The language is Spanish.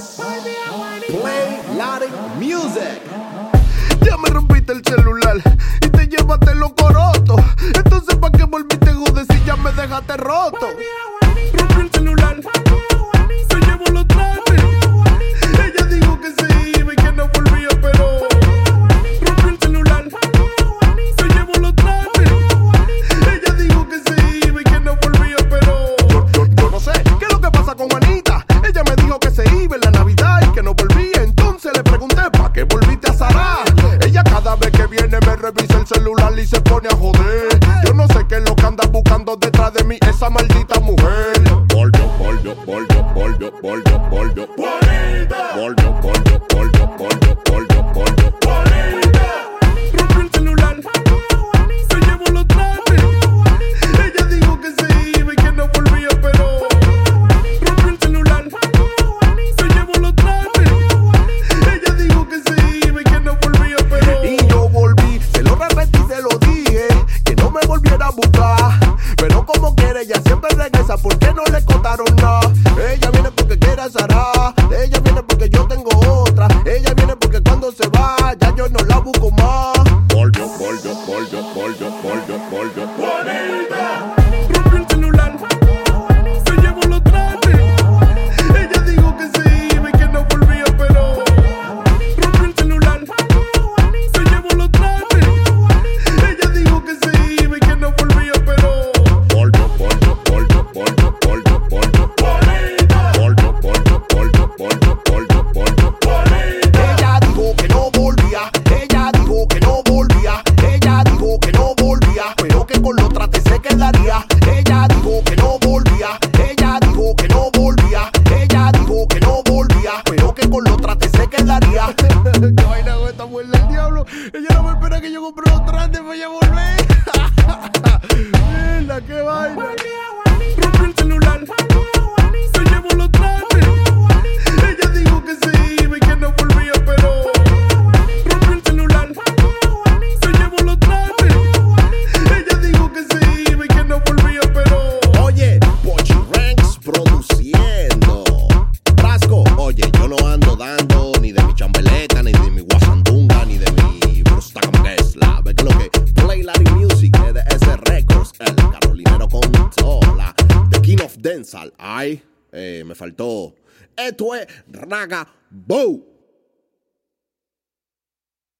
Play Latin Music. Ya me rompiste el celular y te llevaste los corotos. Entonces, ¿para qué volviste jude si ya me dejaste roto? Rompí el celular, se llevó los trajes. Entonces le pregunté, ¿para qué volviste a Sará? Ella cada vez que viene me revisa el celular y se pone a joder. Yo no sé qué es lo que anda buscando detrás de mí esa maldita mujer. Volvió, volvió, volvió, volvió, volvió. Volvió, Pero como quiere, ella siempre regresa, ¿por qué no le contaron nada? Ella viene porque quiere Sara, ella viene porque yo tengo otra. Ella viene porque cuando se va, ya yo no la busco más. Volvió, volvió, volvió, volvió. Ella no me espera que yo compre los trajes para ella volver. Mierda, qué vaina. El celular, se llevó los trajes. Ay, eh, me faltó. Esto es Raga Bow.